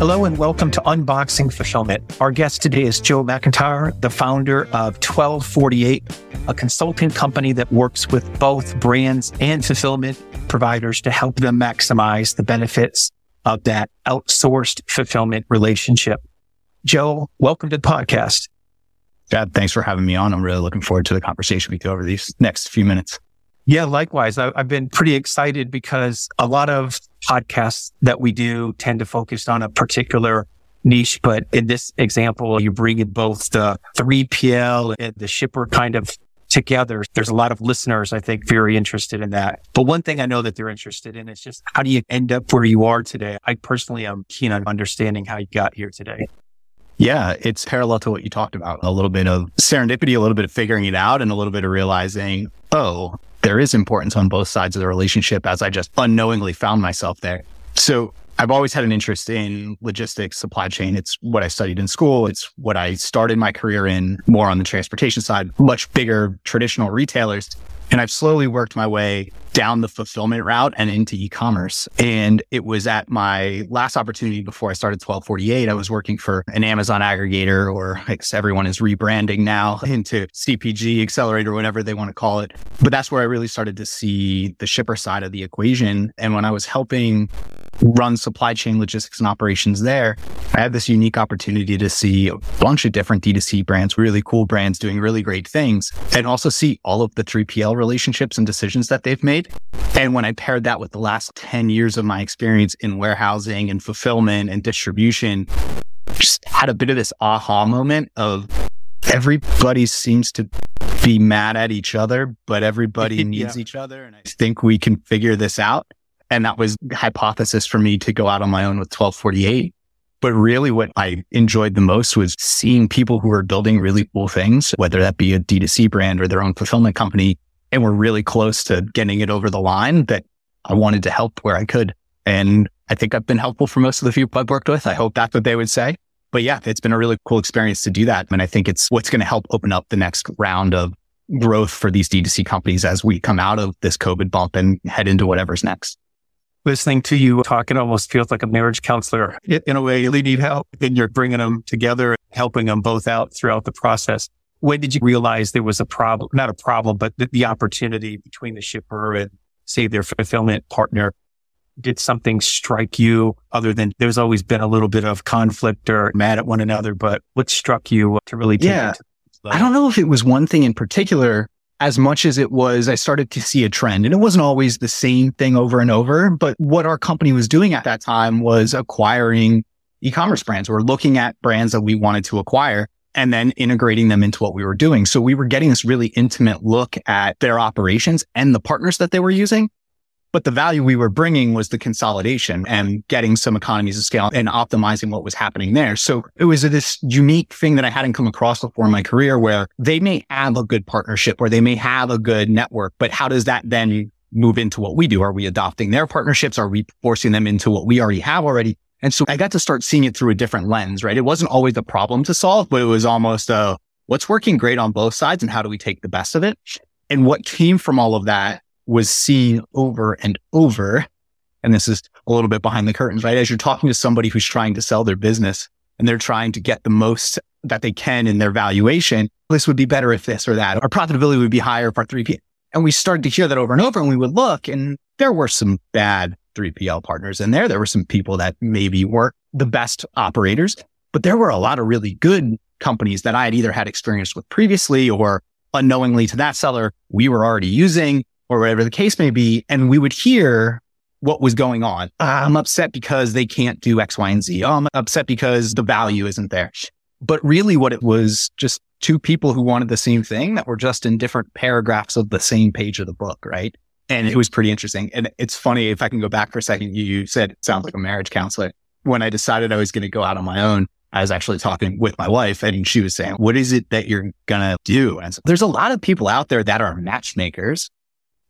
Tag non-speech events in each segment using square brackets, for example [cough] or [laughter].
Hello and welcome to Unboxing Fulfillment. Our guest today is Joe McIntyre, the founder of Twelve48, a consulting company that works with both brands and fulfillment providers to help them maximize the benefits of that outsourced fulfillment relationship. Joe, welcome to the podcast. Chad, thanks for having me on. I'm really looking forward to the conversation we do over these next few minutes. Yeah, likewise. I, have been pretty excited because a lot of podcasts that we do tend to focus on a particular niche. But in this example, you bring bringing both the 3PL and the shipper kind of together. There's a lot of listeners, I think, very interested in that. But one thing I know that they're interested in is just how do you end up where you are today? I personally am keen on understanding how you got here today. Yeah, it's parallel to what you talked about. A little bit of serendipity, a little bit of figuring it out, and a little bit of realizing, oh, there is importance on both sides of the relationship as I just unknowingly found myself there. So I've always had an interest in logistics, supply chain. It's what I studied in school. It's what I started my career in more on the transportation side, much bigger traditional retailers. And I've slowly worked my way down the fulfillment route and into e-commerce. And it was at my last opportunity before I started Twelve48. I was working for an Amazon aggregator, or everyone is rebranding now [laughs] into CPG accelerator, whatever they want to call it. But that's where I really started to see the shipper side of the equation. And when I was helping run supply chain logistics and operations there, I had this unique opportunity to see a bunch of different D2C brands, really cool brands doing really great things, and also see all of the 3PL relationships and decisions that they've made. And when I paired that with the last 10 years of my experience in warehousing and fulfillment and distribution, just had a bit of this aha moment of everybody seems to be mad at each other, but everybody [laughs] needs yeah. each other. And I think we can figure this out. And that was hypothesis for me to go out on my own with Twelve48. But really what I enjoyed the most was seeing people who were building really cool things, whether that be a D2C brand or their own fulfillment company. And we're really close to getting it over the line that I wanted to help where I could. And I think I've been helpful for most of the people I've worked with. I hope that's what they would say. But yeah, it's been a really cool experience to do that. And I think it's what's going to help open up the next round of growth for these D2C companies as we come out of this COVID bump and head into whatever's next listening to you talk, it almost feels like a marriage counselor. In a way, you need help and you're bringing them together, helping them both out throughout the process. When did you realize there was a problem, not a problem, but the, the opportunity between the shipper and say their fulfillment partner? Did something strike you other than there's always been a little bit of conflict or mad at one another, but what struck you to really take yeah. I don't know if it was one thing in particular as much as it was, I started to see a trend and it wasn't always the same thing over and over. But what our company was doing at that time was acquiring e-commerce brands. We're looking at brands that we wanted to acquire and then integrating them into what we were doing. So we were getting this really intimate look at their operations and the partners that they were using. But the value we were bringing was the consolidation and getting some economies of scale and optimizing what was happening there. So it was this unique thing that I hadn't come across before in my career where they may have a good partnership or they may have a good network, but how does that then move into what we do? Are we adopting their partnerships? Are we forcing them into what we already have already? And so I got to start seeing it through a different lens, right? It wasn't always a problem to solve, but it was almost a what's working great on both sides and how do we take the best of it? And what came from all of that was seen over and over. And this is a little bit behind the curtains, right? As you're talking to somebody who's trying to sell their business and they're trying to get the most that they can in their valuation, this would be better if this or that. Our profitability would be higher if our 3P. And we started to hear that over and over and we would look and there were some bad 3PL partners in there. There were some people that maybe weren't the best operators, but there were a lot of really good companies that I had either had experience with previously or unknowingly to that seller we were already using or whatever the case may be. And we would hear what was going on. I'm upset because they can't do X, Y, and Z. Oh, I'm upset because the value isn't there. But really what it was just two people who wanted the same thing that were just in different paragraphs of the same page of the book. Right. And it was pretty interesting. And it's funny if I can go back for a second, you said it sounds like a marriage counselor. When I decided I was going to go out on my own, I was actually talking with my wife and she was saying, what is it that you're going to do? And so there's a lot of people out there that are matchmakers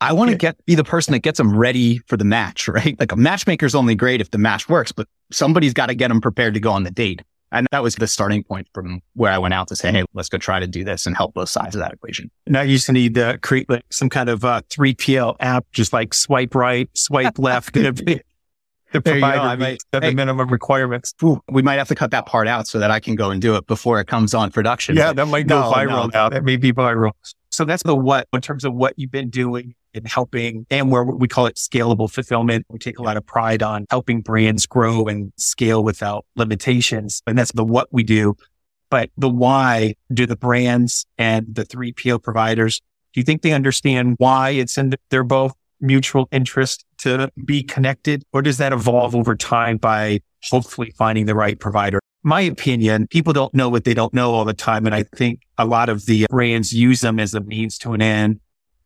I want to get be the person that gets them ready for the match, [laughs] right? Like a matchmaker's only great if the match works, but somebody's got to get them prepared to go on the date. And that was the starting point from where I went out to say, Hey, let's go try to do this and help both sides of that equation. Now you just need to create like some kind of uh, 3PL app, just like swipe right, swipe [laughs] left. the provider meets the hey, minimum requirements. We might have to cut that part out so that I can go and do it before it comes on production. Yeah, that might go no, viral no. now. That may be viral. So that's the what in terms of what you've been doing in helping and where we call it scalable fulfillment. We take a lot of pride on helping brands grow and scale without limitations. And that's the what we do. But the why do the brands and the 3PL providers, do you think they understand why it's in their both mutual interest to be connected? Or does that evolve over time by hopefully finding the right provider? My opinion, people don't know what they don't know all the time. And I think a lot of the brands use them as a means to an end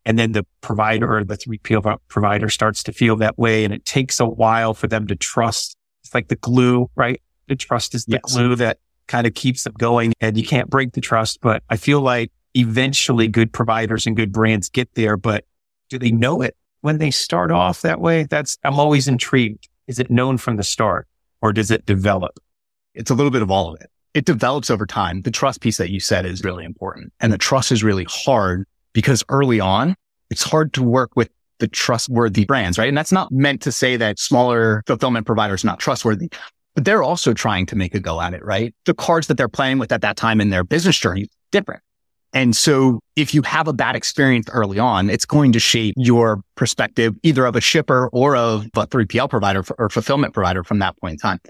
and then the provider or the 3PL provider starts to feel that way. And it takes a while for them to trust. It's like the glue, right? The trust is the yes. glue that kind of keeps them going and you can't break the trust. But I feel like eventually good providers and good brands get there, but do they know it when they start off that way? That's, I'm always intrigued. Is it known from the start or does it develop? It's a little bit of all of it. It develops over time. The trust piece that you said is really important and the trust is really hard because early on, it's hard to work with the trustworthy brands, right? And that's not meant to say that smaller fulfillment providers are not trustworthy, but they're also trying to make a go at it, right? The cards that they're playing with at that time in their business journey different. And so if you have a bad experience early on, it's going to shape your perspective either of a shipper or of a 3PL provider or fulfillment provider from that point in time.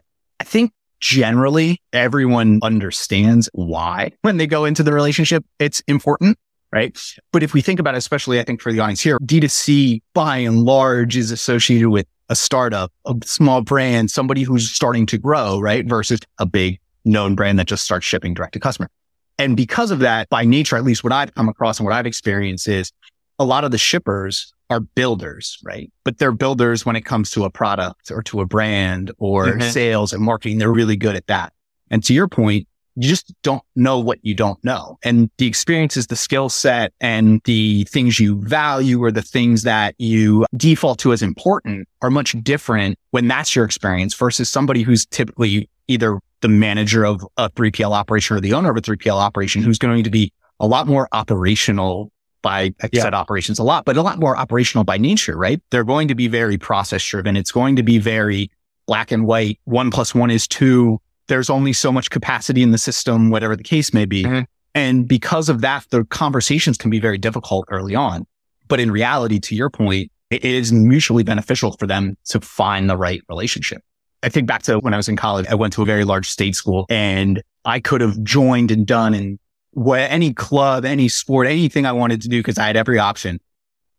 I think generally everyone understands why when they go into the relationship, it's important right? But if we think about it, especially I think for the audience here, D2C by and large is associated with a startup, a small brand, somebody who's starting to grow, right? Versus a big known brand that just starts shipping direct to customer. And because of that, by nature, at least what I've come across and what I've experienced is a lot of the shippers are builders, right? But they're builders when it comes to a product or to a brand or mm-hmm. sales and marketing. They're really good at that. And to your point, you just don't know what you don't know. And the experiences, the skill set and the things you value or the things that you default to as important are much different when that's your experience versus somebody who's typically either the manager of a 3PL operation or the owner of a 3PL operation who's going to be a lot more operational by, I yeah. said operations a lot, but a lot more operational by nature, right? They're going to be very process driven. It's going to be very black and white. One plus one is two there's only so much capacity in the system, whatever the case may be. Mm-hmm. And because of that, the conversations can be very difficult early on. But in reality, to your point, it is mutually beneficial for them to find the right relationship. I think back to when I was in college, I went to a very large state school and I could have joined and done in any club, any sport, anything I wanted to do because I had every option.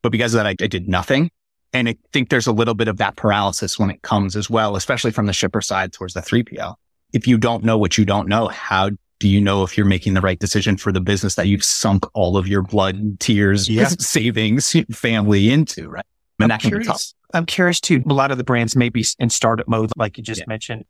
But because of that, I, I did nothing. And I think there's a little bit of that paralysis when it comes as well, especially from the shipper side towards the 3PL if you don't know what you don't know, how do you know if you're making the right decision for the business that you've sunk all of your blood, tears, [laughs] yeah. savings, family into, right? And I'm curious, I'm curious too. A lot of the brands may be in startup mode, like you just yeah. mentioned.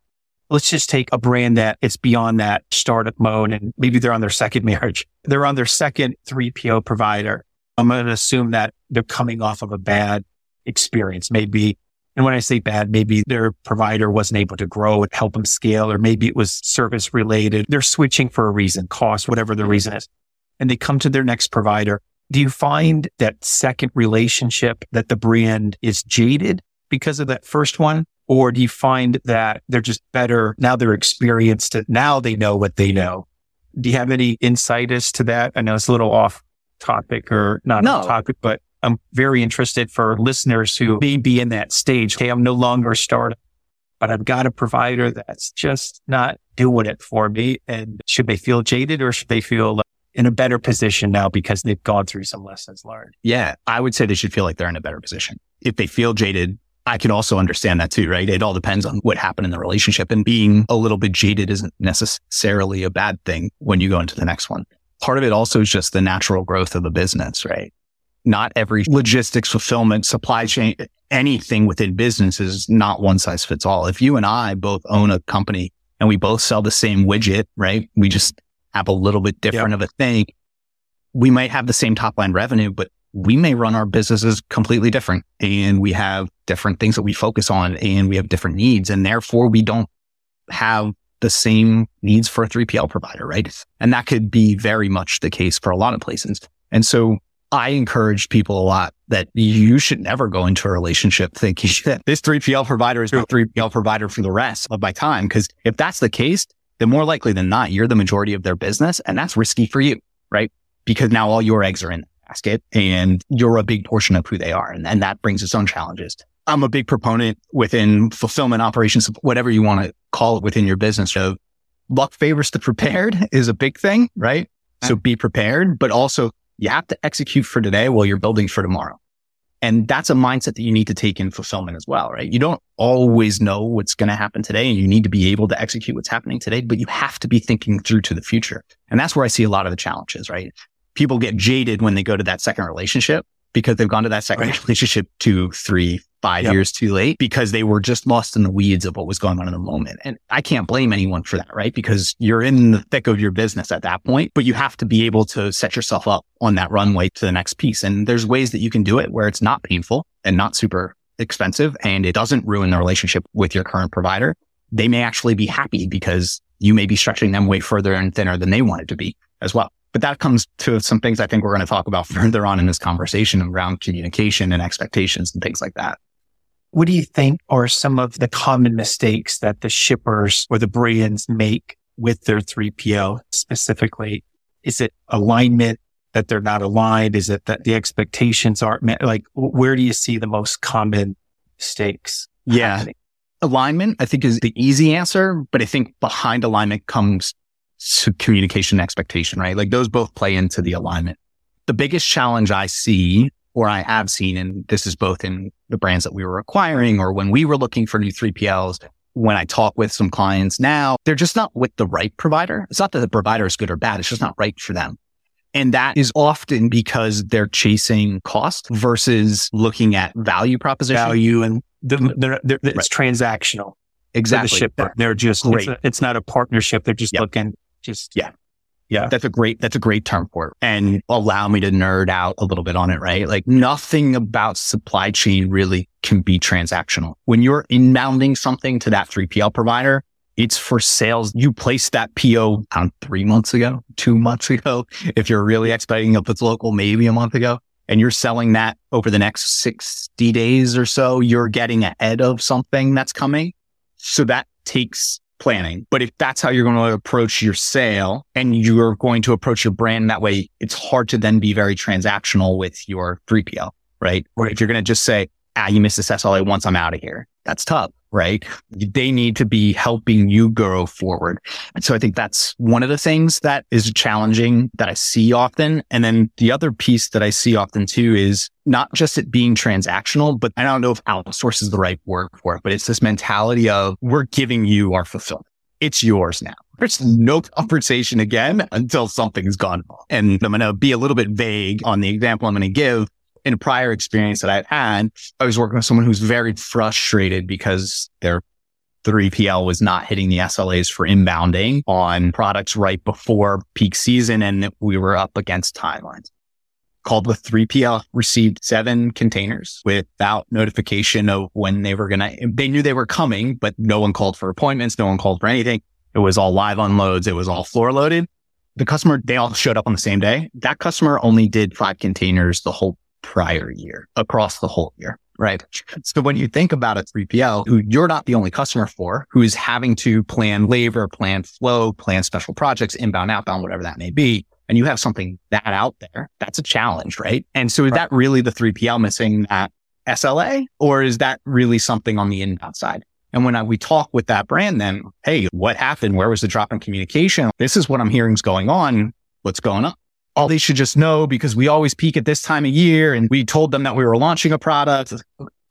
Let's just take a brand that it's beyond that startup mode and maybe they're on their second [laughs] marriage. They're on their second 3PL provider. I'm going to assume that they're coming off of a bad experience. Maybe and when I say bad, maybe their provider wasn't able to grow and help them scale, or maybe it was service related. They're switching for a reason, cost, whatever the reason is. And they come to their next provider. Do you find that second relationship that the brand is jaded because of that first one? Or do you find that they're just better now they're experienced now they know what they know? Do you have any insight as to that? I know it's a little off topic or not no. off topic, but I'm very interested for listeners who may be in that stage. Okay, I'm no longer a startup, but I've got a provider that's just not doing it for me. And should they feel jaded or should they feel uh, in a better position now because they've gone through some lessons learned? Yeah, I would say they should feel like they're in a better position. If they feel jaded, I can also understand that too, right? It all depends on what happened in the relationship and being a little bit jaded isn't necessarily a bad thing when you go into the next one. Part of it also is just the natural growth of the business, right? Not every logistics, fulfillment, supply chain, anything within business is not one size fits all. If you and I both own a company and we both sell the same widget, right? We just have a little bit different yep. of a thing. We might have the same top line revenue, but we may run our businesses completely different and we have different things that we focus on and we have different needs. And therefore we don't have the same needs for a 3PL provider, right? And that could be very much the case for a lot of places. And so I encourage people a lot that you should never go into a relationship thinking [laughs] that this 3PL provider is my 3PL provider for the rest of my time. Cause if that's the case, then more likely than not, you're the majority of their business and that's risky for you, right? Because now all your eggs are in the basket and you're a big portion of who they are. And, and that brings its own challenges. I'm a big proponent within fulfillment operations, whatever you want to call it within your business of luck favors the prepared [laughs] is a big thing, right? So be prepared, but also you have to execute for today while you're building for tomorrow. And that's a mindset that you need to take in fulfillment as well, right? You don't always know what's going to happen today and you need to be able to execute what's happening today, but you have to be thinking through to the future. And that's where I see a lot of the challenges, right? People get jaded when they go to that second relationship because they've gone to that second right. [laughs] relationship two, three, five yep. years too late because they were just lost in the weeds of what was going on in the moment. And I can't blame anyone for that, right? Because you're in the thick of your business at that point, but you have to be able to set yourself up on that runway to the next piece. And there's ways that you can do it where it's not painful and not super expensive and it doesn't ruin the relationship with your current provider. They may actually be happy because you may be stretching them way further and thinner than they wanted to be as well. But that comes to some things I think we're going to talk about [laughs] further on in this conversation around communication and expectations and things like that. What do you think are some of the common mistakes that the shippers or the brands make with their 3PL specifically? Is it alignment that they're not aligned? Is it that the expectations aren't met? Like, where do you see the most common mistakes? Yeah. Happening? Alignment, I think is the easy answer, but I think behind alignment comes communication expectation, right? Like those both play into the alignment. The biggest challenge I see or I have seen, and this is both in the brands that we were acquiring or when we were looking for new 3PLs. When I talk with some clients now, they're just not with the right provider. It's not that the provider is good or bad. It's just not right for them. And that is often because they're chasing cost versus looking at value proposition. Value and the, they're, they're, it's right. transactional. Exactly. The shipper. They're just, It's, a, it's, not a partnership. They're just yep. looking, just, yeah. Yeah. That's a great, that's a great term for it. And allow me to nerd out a little bit on it, right? Like nothing about supply chain really can be transactional. When you're inbounding something to that 3PL provider, it's for sales. You placed that PO on three months ago, two months ago. [laughs] If you're really expecting if it's local, maybe a month ago and you're selling that over the next 60 days or so, you're getting ahead of something that's coming. So that takes planning. But if that's how you're going to approach your sale and you're going to approach your brand that way, it's hard to then be very transactional with your 3PL, right? Or if you're going to just say, ah, you missed this SLA once I'm out of here. That's tough, right? They need to be helping you grow forward. And so I think that's one of the things that is challenging that I see often. And then the other piece that I see often too is not just it being transactional, but I don't know if outsource is the right word for it, but it's this mentality of we're giving you our fulfillment. It's yours now. There's no [laughs] conversation again until something's gone wrong. And I'm going to be a little bit vague on the example I'm going to give. In a prior experience that I've had, I was working with someone who's very frustrated because their 3PL was not hitting the SLAs for inbounding on products right before peak season. And we were up against timelines called the 3PL, received seven containers without notification of when they were going to, they knew they were coming, but no one called for appointments. No one called for anything. It was all live unloads. It was all floor loaded. The customer, they all showed up on the same day. That customer only did five containers the whole prior year across the whole year. Right. So when you think about a 3PL who you're not the only customer for, who is having to plan labor, plan flow, plan special projects, inbound, outbound, whatever that may be, and you have something that out there, that's a challenge, right? And so is right. that really the 3PL missing that SLA or is that really something on the inbound side? And when I, we talk with that brand, then, hey, what happened? Where was the drop in communication? This is what I'm hearing is going on. What's going on? All they should just know because we always peak at this time of year and we told them that we were launching a product.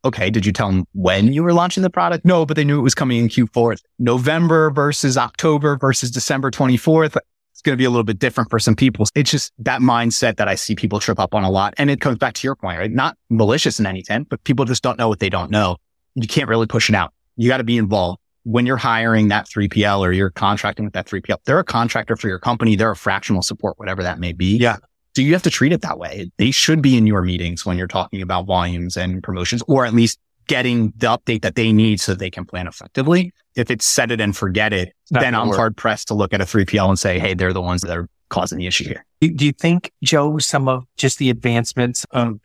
Okay. Did you tell them when you were launching the product? No, but they knew it was coming in Q4. November versus October versus December 24th It's going to be a little bit different for some people. It's just that mindset that I see people trip up on a lot. And it comes back to your point, right? Not malicious in any sense, but people just don't know what they don't know. You can't really push it out. You got to be involved. When you're hiring that 3PL or you're contracting with that 3PL, they're a contractor for your company. They're a fractional support, whatever that may be. Yeah. So you have to treat it that way. They should be in your meetings when you're talking about volumes and promotions, or at least getting the update that they need so they can plan effectively. If it's set it and forget it, then I'm work. hard pressed to look at a 3PL and say, hey, they're the ones that are causing the issue here. Do you think, Joe, some of just the advancements of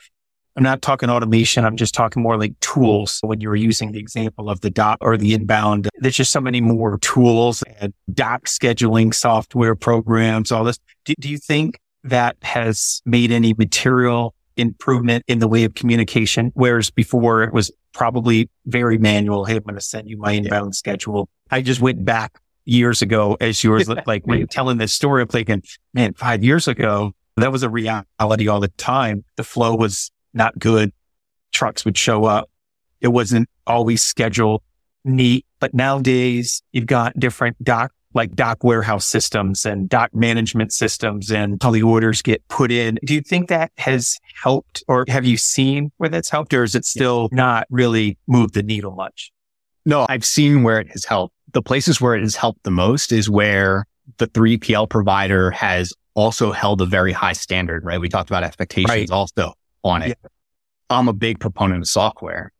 I'm not talking automation. I'm just talking more like tools. When you were using the example of the dock or the inbound, there's just so many more tools and dock scheduling software programs, all this. Do, do you think that has made any material improvement in the way of communication? Whereas before it was probably very manual. Hey, I'm going to send you my inbound schedule. I just went back years ago as yours, like when [laughs] you're telling this story, I'm thinking, man, five years ago, that was a reality all the time. The flow was not good. Trucks would show up. It wasn't always scheduled neat. But nowadays you've got different dock, like dock warehouse systems and dock management systems and how the orders get put in. Do you think that has helped or have you seen where that's helped or is it still not really moved the needle much? No, I've seen where it has helped. The places where it has helped the most is where the 3PL provider has also held a very high standard, right? We talked about expectations right. also on it. Yeah. I'm a big proponent of software,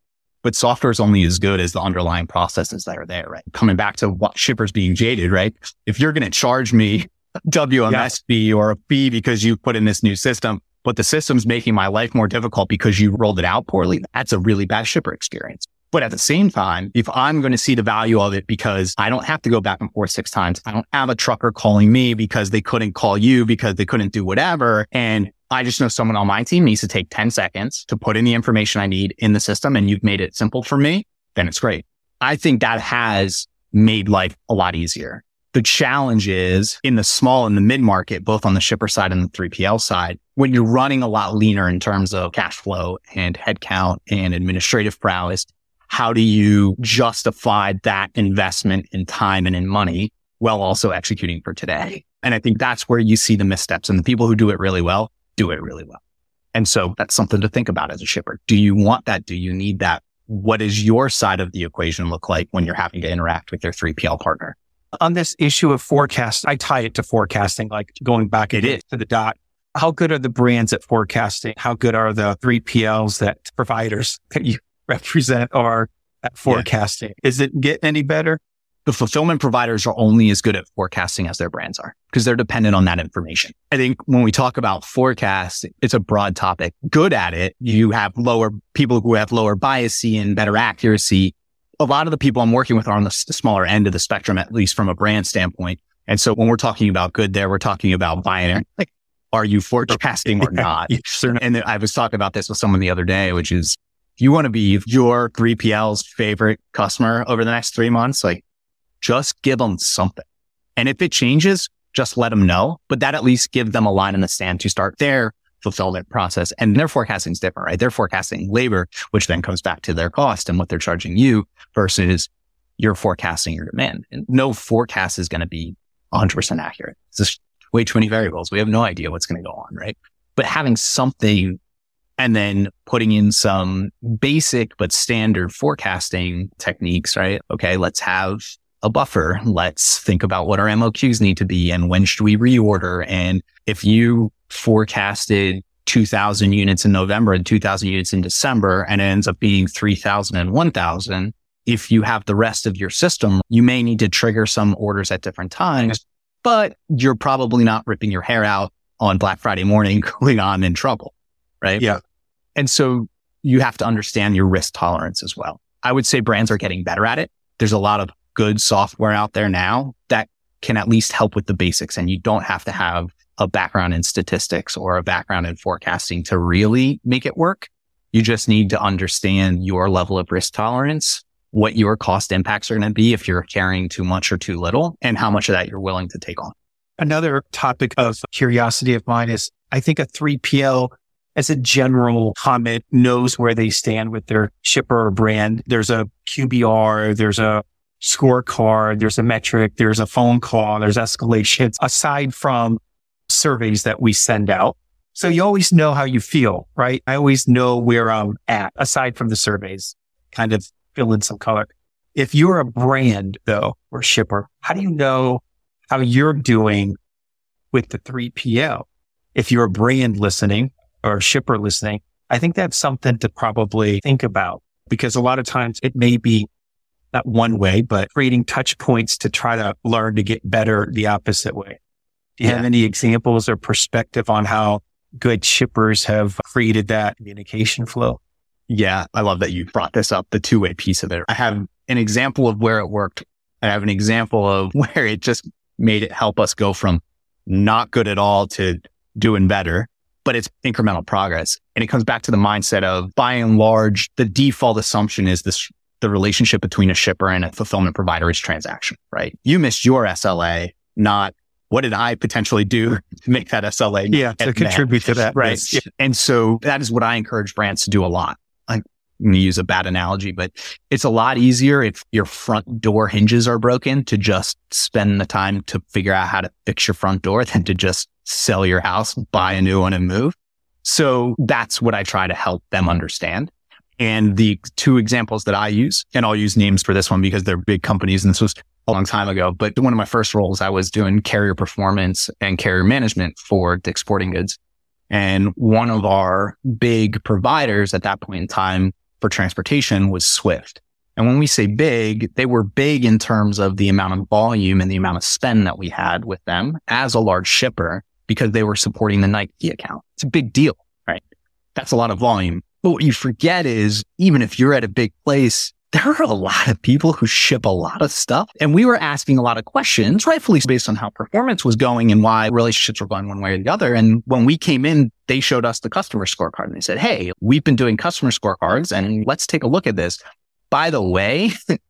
but software is only as good as the underlying processes that are there, right? Coming back to what shippers being jaded, right? If you're going to charge me [laughs] WMS yeah. fee or a fee because you put in this new system, but the system's making my life more difficult because you rolled it out poorly, that's a really bad shipper experience. But at the same time, if I'm going to see the value of it because I don't have to go back and forth six times, I don't have a trucker calling me because they couldn't call you because they couldn't do whatever. And I just know someone on my team needs to take 10 seconds to put in the information I need in the system and you've made it simple for me, then it's great. I think that has made life a lot easier. The challenge is in the small and the mid market, both on the shipper side and the 3PL side, when you're running a lot leaner in terms of cash flow and headcount and administrative prowess, how do you justify that investment in time and in money while also executing for today? And I think that's where you see the missteps and the people who do it really well do it really well. And so that's something to think about as a shipper. Do you want that? Do you need that? What does your side of the equation look like when you're having to interact with your 3PL partner? On this issue of forecast, I tie it to forecasting, like going back it is to the dot. How good are the brands at forecasting? How good are the 3PLs that providers that you [laughs] represent are at forecasting? Yeah. Is it getting any better? The fulfillment providers are only as good at forecasting as their brands are because they're dependent on that information. I think when we talk about forecast, it's a broad topic. Good at it, you have lower people who have lower bias and better accuracy. A lot of the people I'm working with are on the smaller end of the spectrum, at least from a brand standpoint. And so when we're talking about good there, we're talking about binary. Like, are you forecasting or [laughs] not? and I was talking about this with someone the other day, which is you want to be your 3PL's favorite customer over the next three months, like just give them something. And if it changes, just let them know, but that at least give them a line in the sand to start their fulfillment process. And their forecasting is different, right? They're forecasting labor, which then comes back to their cost and what they're charging you versus you're forecasting your demand. And no forecast is going to be 100% accurate. It's just way too many variables. We have no idea what's going to go on, right? But having something and then putting in some basic but standard forecasting techniques, right? Okay, let's have a buffer. Let's think about what our MOQs need to be and when should we reorder? And if you forecasted 2000 units in November and 2000 units in December and it ends up being 3000 and 1000, if you have the rest of your system, you may need to trigger some orders at different times, but you're probably not ripping your hair out on Black Friday morning [laughs] going on in trouble. Right. Yeah. And so you have to understand your risk tolerance as well. I would say brands are getting better at it. There's a lot of good software out there now that can at least help with the basics. And you don't have to have a background in statistics or a background in forecasting to really make it work. You just need to understand your level of risk tolerance, what your cost impacts are going to be if you're carrying too much or too little, and how much of that you're willing to take on. Another topic of curiosity of mine is I think a 3PL as a general comment knows where they stand with their shipper or brand. There's a QBR, there's a scorecard, there's a metric, there's a phone call, there's escalations aside from surveys that we send out. So you always know how you feel, right? I always know where I'm at aside from the surveys, kind of fill in some color. If you're a brand though, or shipper, how do you know how you're doing with the 3PL? If you're a brand listening or a shipper listening, I think that's something to probably think about because a lot of times it may be not one way, but creating touch points to try to learn to get better the opposite way. Do you yeah. have any examples or perspective on how good shippers have created that communication flow? Yeah, I love that you brought this up, the two way piece of it. I have an example of where it worked. I have an example of [laughs] where it just made it help us go from not good at all to doing better, but it's incremental progress. And it comes back to the mindset of by and large, the default assumption is this the relationship between a shipper and a fulfillment provider is transaction, right? You missed your SLA, not what did I potentially do to make that SLA? Yeah, to contribute to that. Right. Yes. And so that is what I encourage brands to do a lot. Like, I'm going to use a bad analogy, but it's a lot easier if your front door hinges are broken to just spend the time to figure out how to fix your front door than to just sell your house, buy a new one and move. So that's what I try to help them understand. And the two examples that I use, and I'll use names for this one because they're big companies and this was a long time ago. But one of my first roles, I was doing carrier performance and carrier management for Dick's Sporting Goods. And one of our big providers at that point in time for transportation was Swift. And when we say big, they were big in terms of the amount of volume and the amount of spend that we had with them as a large shipper because they were supporting the Nike account. It's a big deal, right? That's a lot of volume. But what you forget is even if you're at a big place, there are a lot of people who ship a lot of stuff. And we were asking a lot of questions, rightfully based on how performance was going and why relationships were going one way or the other. And when we came in, they showed us the customer scorecard and they said, Hey, we've been doing customer scorecards and let's take a look at this. By the way, [laughs]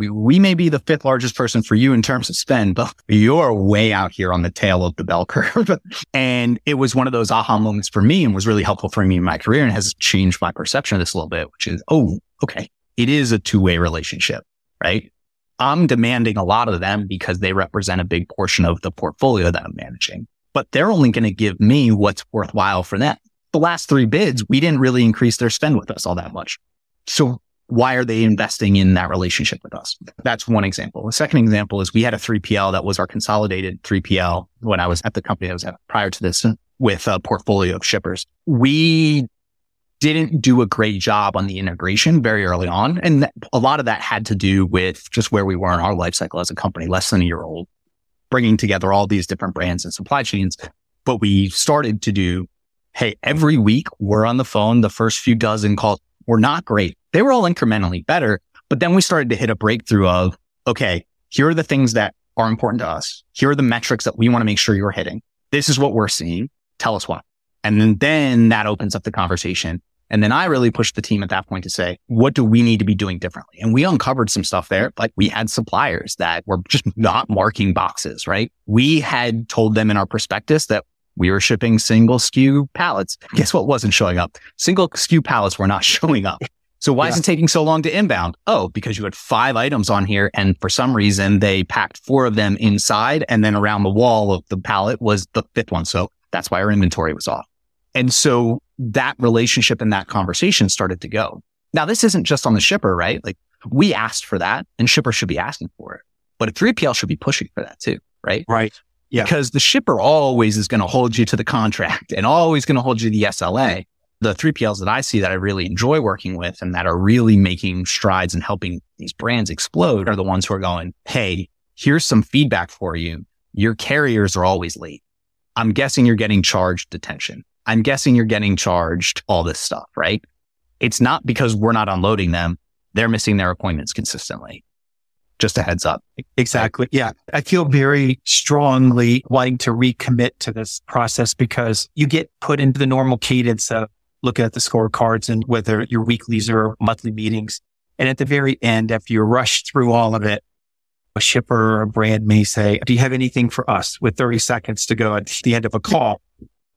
we, we may be the fifth largest person for you in terms of spend, but you're way out here on the tail of the bell curve. [laughs] and it was one of those aha moments for me and was really helpful for me in my career and has changed my perception of this a little bit, which is, oh, okay. It is a two way relationship, right? I'm demanding a lot of them because they represent a big portion of the portfolio that I'm managing, but they're only going to give me what's worthwhile for them. The last three bids, we didn't really increase their spend with us all that much. So why are they investing in that relationship with us? That's one example. The second example is we had a 3PL that was our consolidated 3PL when I was at the company I was at prior to this with a portfolio of shippers. We didn't do a great job on the integration very early on. And a lot of that had to do with just where we were in our life cycle as a company, less than a year old, bringing together all these different brands and supply chains. But we started to do, Hey, every week we're on the phone. The first few dozen calls were not great they were all incrementally better. But then we started to hit a breakthrough of, okay, here are the things that are important to us. Here are the metrics that we want to make sure you're hitting. This is what we're seeing. Tell us why. And then, then that opens up the conversation. And then I really pushed the team at that point to say, what do we need to be doing differently? And we uncovered some stuff there. Like we had suppliers that were just not marking boxes, right? We had told them in our prospectus that we were shipping single SKU pallets. Guess what wasn't showing up? Single SKU pallets were not [laughs] showing up. So why yeah. is it taking so long to inbound? Oh, because you had five items on here and for some reason they packed four of them inside and then around the wall of the pallet was the fifth one. So that's why our inventory was off. And so that relationship and that conversation started to go. Now, this isn't just on the shipper, right? Like we asked for that and shipper should be asking for it, but a 3PL should be pushing for that too, right? Right. Yeah. Because the shipper always is going to hold you to the contract and always going to hold you to the SLA the 3PLs that I see that I really enjoy working with and that are really making strides and helping these brands explode are the ones who are going, Hey, here's some feedback for you. Your carriers are always late. I'm guessing you're getting charged detention. I'm guessing you're getting charged all this stuff, right? It's not because we're not unloading them. They're missing their appointments consistently. Just a heads up. Exactly. Yeah. I feel very strongly wanting to recommit to this process because you get put into the normal cadence of looking at the scorecards and whether your weeklies or monthly meetings. And at the very end, after you rush through all of it, a shipper or a brand may say, do you have anything for us with 30 seconds to go at the end of a call?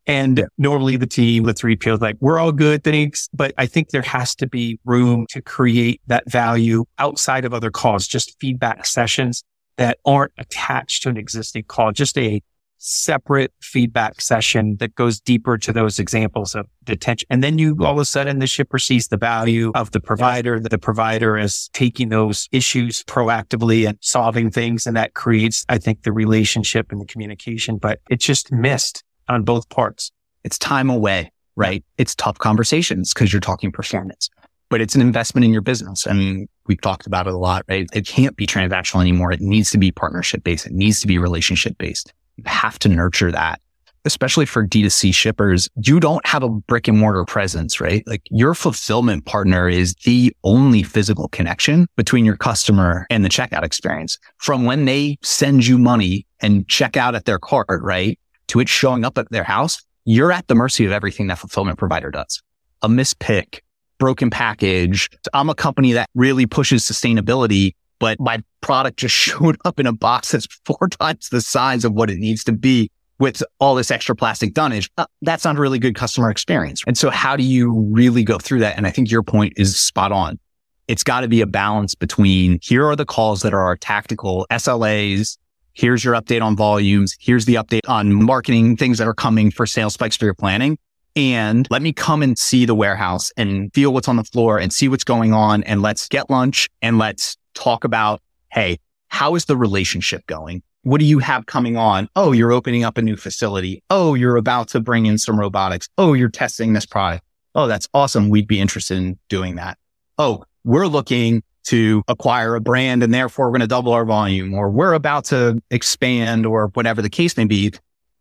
And normally the team, the 3PL is like, we're all good, thanks. But I think there has to be room to create that value outside of other calls, just feedback sessions that aren't attached to an existing call, just a separate feedback session that goes deeper to those examples of detention. And then you all of a sudden the shipper sees the value of the provider, that the provider is taking those issues proactively and solving things. And that creates, I think, the relationship and the communication, but it's just missed on both parts. It's time away, right? It's tough conversations because you're talking performance. but it's an investment in your business. Mean, we've talked about it a lot, right? It can't be transactional anymore. It needs to be partnership based. It needs to be relationship based. You have to nurture that especially for D2C shippers, you don't have a brick and mortar presence, right? Like your fulfillment partner is the only physical connection between your customer and the checkout experience. From when they send you money and check out at their cart, right? To it showing up at their house, you're at the mercy of everything that fulfillment provider does. A mispick, broken package. I'm a company that really pushes sustainability, but my product just [laughs] showed up in a box that's four times the size of what it needs to be with all this extra plastic dunnage, uh, that's not a really good customer experience. And so how do you really go through that? And I think your point is spot on. It's got to be a balance between here are the calls that are our tactical SLAs. Here's your update on volumes. Here's the update on marketing things that are coming for sales spikes for your planning. And let me come and see the warehouse and feel what's on the floor and see what's going on. And let's get lunch and let's talk about, Hey, how is the relationship going? What do you have coming on? Oh, you're opening up a new facility. Oh, you're about to bring in some robotics. Oh, you're testing this product. Oh, that's awesome. We'd be interested in doing that. Oh, we're looking to acquire a brand and therefore we're going to double our volume or we're about to expand or whatever the case may be.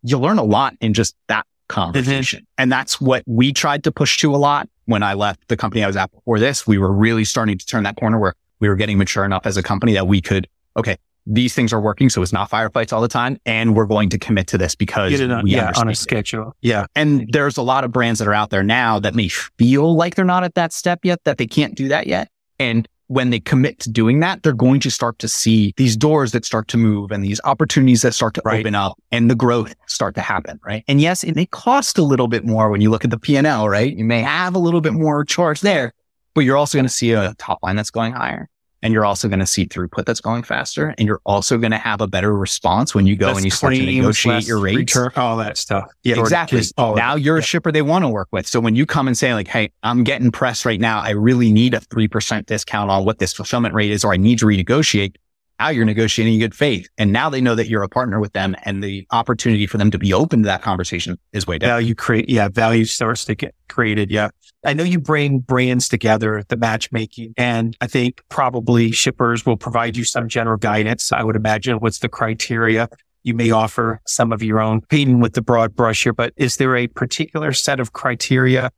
You learn a lot in just that conversation. Mm-hmm. And that's what we tried to push to a lot when I left the company I was at before this. We were really starting to turn that corner where we were getting mature enough as a company that we could, okay, these things are working. So it's not firefights all the time. And we're going to commit to this because on, yeah, on a schedule. It. Yeah. And there's a lot of brands that are out there now that may feel like they're not at that step yet, that they can't do that yet. And when they commit to doing that, they're going to start to see these doors that start to move and these opportunities that start to right. open up and the growth start to happen. Right. And yes, it may cost a little bit more when you look at the P&L, right? You may have a little bit more charge there, but you're also going to see a top line that's going higher and you're also going to see throughput that's going faster. And you're also going to have a better response when you go and you start to negotiate your rates. Return, all that stuff. Yeah, exactly. Oh, Now you're a shipper they want to work with. So when you come and say like, Hey, I'm getting pressed right now. I really need a 3% discount on what this fulfillment rate is, or I need to renegotiate. Now you're negotiating in good faith. And now they know that you're a partner with them and the opportunity for them to be open to that conversation is way down. Value create. Yeah. Value starts to get created. Yeah. I know you bring brands together, the matchmaking, and I think probably shippers will provide you some general guidance. I would imagine what's the criteria. You may offer some of your own painting with the broad brush here, but is there a particular set of criteria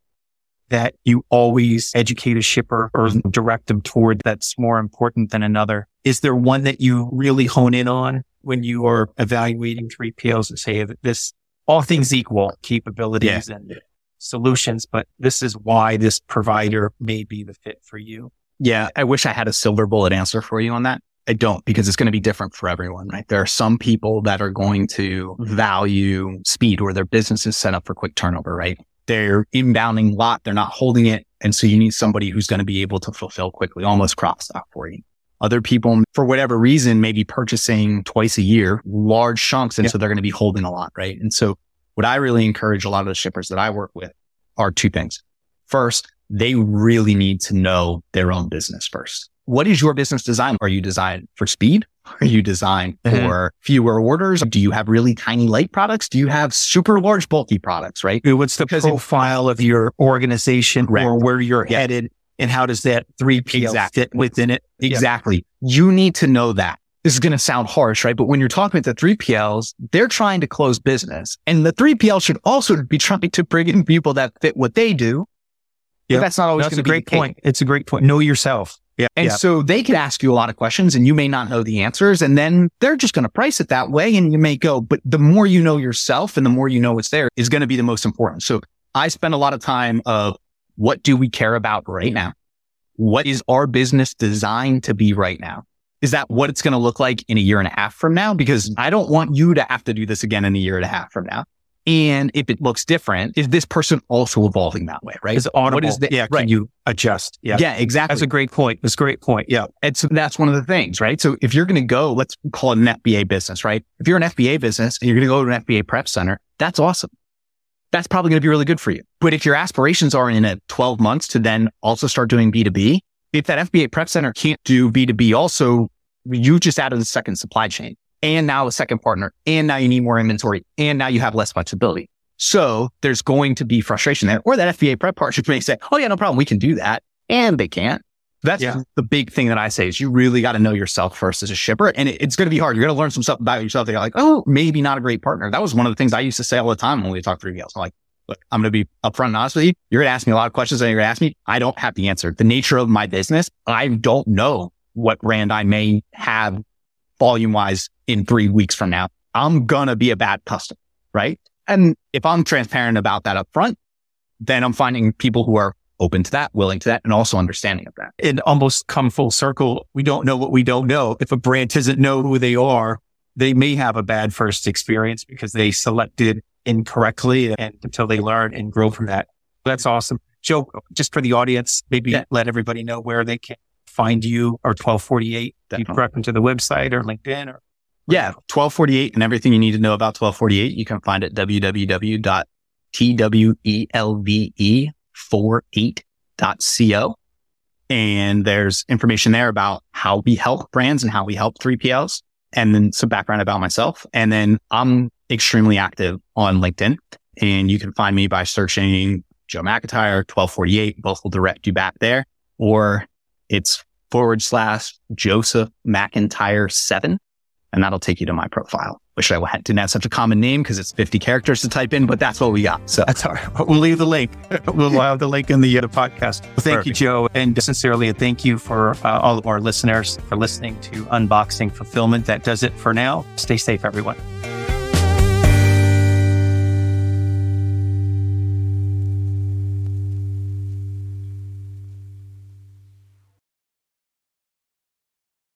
that you always educate a shipper or direct them toward that's more important than another? Is there one that you really hone in on when you are evaluating 3PLs and say this, all things equal capabilities yeah. and solutions, but this is why this provider may be the fit for you. Yeah. I wish I had a silver bullet answer for you on that. I don't because it's going to be different for everyone, right? There are some people that are going to mm-hmm. value speed or their business is set up for quick turnover, right? They're inbounding a lot. They're not holding it. And so you need somebody who's going to be able to fulfill quickly, almost cross stock for you. Other people, for whatever reason, may be purchasing twice a year, large chunks. And yeah. so they're going to be holding a lot, right? And so what I really encourage a lot of the shippers that I work with are two things. First, they really need to know their own business first. What is your business design? Are you designed for speed? [laughs] Are you designed mm-hmm. for fewer orders? Do you have really tiny light products? Do you have super large bulky products, right? What's the because profile of your organization right. or where you're yeah. headed? And how does that 3PL exactly. fit within it? Exactly. You need to know that this is going to sound harsh, right? But when you're talking with the 3PLs, they're trying to close business. And the 3PL should also be trying to bring in people that fit what they do. Yeah. That's not always to be a great point. It's a great point. Know yourself. Yeah. And yep. so they could ask you a lot of questions and you may not know the answers. And then they're just going to price it that way. And you may go, but the more you know yourself and the more you know what's there is going to be the most important. So I spend a lot of time of what do we care about right now? What is our business designed to be right now? Is that what it's going to look like in a year and a half from now? Because I don't want you to have to do this again in a year and a half from now. And if it looks different, is this person also evolving that way? Right? Is audible? What is the, yeah. Right. Can you adjust? Yeah. Yeah, exactly. That's a great point. That's a great point. Yeah. And so that's one of the things, right? So if you're going to go, let's call it an FBA business, right? If you're an FBA business and you're going to go to an FBA prep center, that's awesome. That's probably going to be really good for you. But if your aspirations are in a 12 months to then also start doing B2B, if that FBA prep center can't do B2B also, you just added a second supply chain and now a second partner. And now you need more inventory and now you have less flexibility. So there's going to be frustration there or that FBA prep partner [laughs] may say, Oh yeah, no problem. We can do that. and they can't. That's Yeah. the big thing that I say is you really got to know yourself first as a shipper. And it- it's going to be hard. You're going to learn some stuff about yourself that you're like, oh, maybe not a great partner. That was one of the things I used to say all the time when we talk 3PLs. I'm like, look, I'm going to be upfront and honest with you. You're going to ask me a lot of questions and you're going to ask me. I don't have the answer. The nature of my business, I don't know what brand I may have volume wise in three weeks from now. I'm going to be a bad customer, right? And if I'm transparent about that upfront, then I'm finding people who are open to that, willing to that, and also understanding of that. And almost come full circle. We don't know what we don't know. If a brand doesn't know who they are, they may have a bad first experience because they selected incorrectly and until they learn and grow from that. That's awesome. Joe, just for the audience, maybe Yeah. let everybody know where they can find you or Twelve48. You direct them to the website or LinkedIn or Yeah, Twelve48 and everything you need to know about Twelve48, you can find at www.twelve48.co. And there's information there about how we help brands and how we help 3PLs and then some background about myself. And then I'm extremely active on LinkedIn and you can find me by searching Joe McIntyre Twelve48. Both will direct you back there or it's forward slash Joseph McIntyre seven and that'll take you to my profile. Wish I didn't have such a common name because it's 50 characters to type in, but that's what we got. So That's all right. We'll leave the link. [laughs] We'll have the link in the, uh, the podcast. Thank you, Joe. And sincerely, thank you for uh, all of our listeners for listening to Unboxing Fulfillment. That does it for now. Stay safe, everyone.